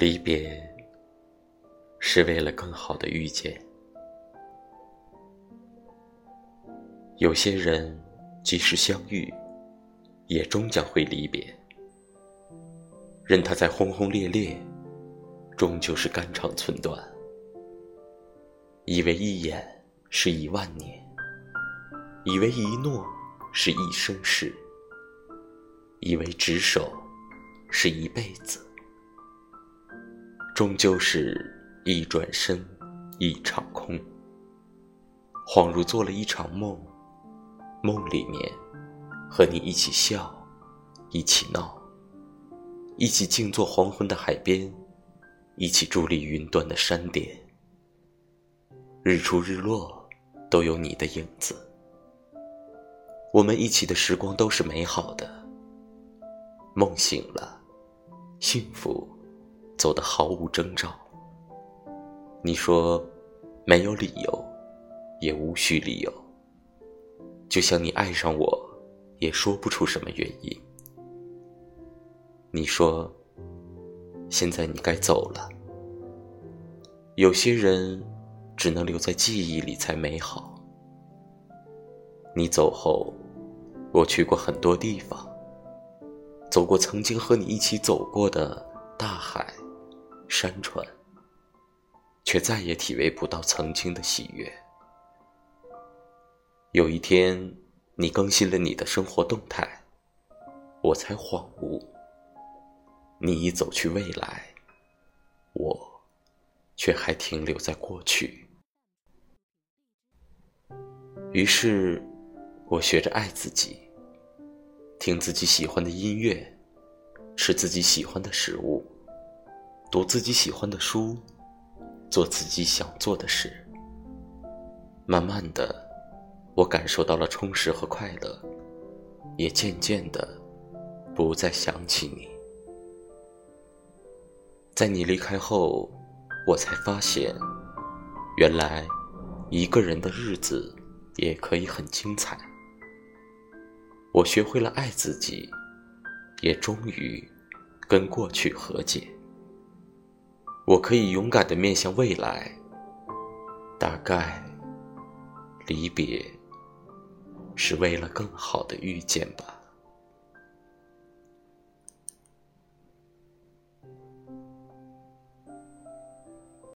离别是为了更好的遇见。有些人即使相遇，也终将会离别。任他再轰轰烈烈，终究是肝肠寸断。以为一眼是一万年，以为一诺是一生事，以为执手是一辈子。终究是一转身，一场空。恍如做了一场梦，梦里面和你一起笑，一起闹，一起静坐黄昏的海边，一起伫立云端的山巅。日出日落都有你的影子。我们一起的时光都是美好的。梦醒了，幸福。走得毫无征兆。你说没有理由，也无需理由。就像你爱上我，也说不出什么原因。你说现在你该走了。有些人只能留在记忆里才美好。你走后，我去过很多地方，走过曾经和你一起走过的大海。山川，却再也体味不到曾经的喜悦。有一天，你更新了你的生活动态，我才恍悟，你已走去未来，我却还停留在过去。于是，我学着爱自己，听自己喜欢的音乐，吃自己喜欢的食物。读自己喜欢的书，做自己想做的事。慢慢的，我感受到了充实和快乐，也渐渐的不再想起你。在你离开后，我才发现，原来一个人的日子也可以很精彩。我学会了爱自己，也终于跟过去和解。我可以勇敢的面向未来，大概离别是为了更好的遇见吧。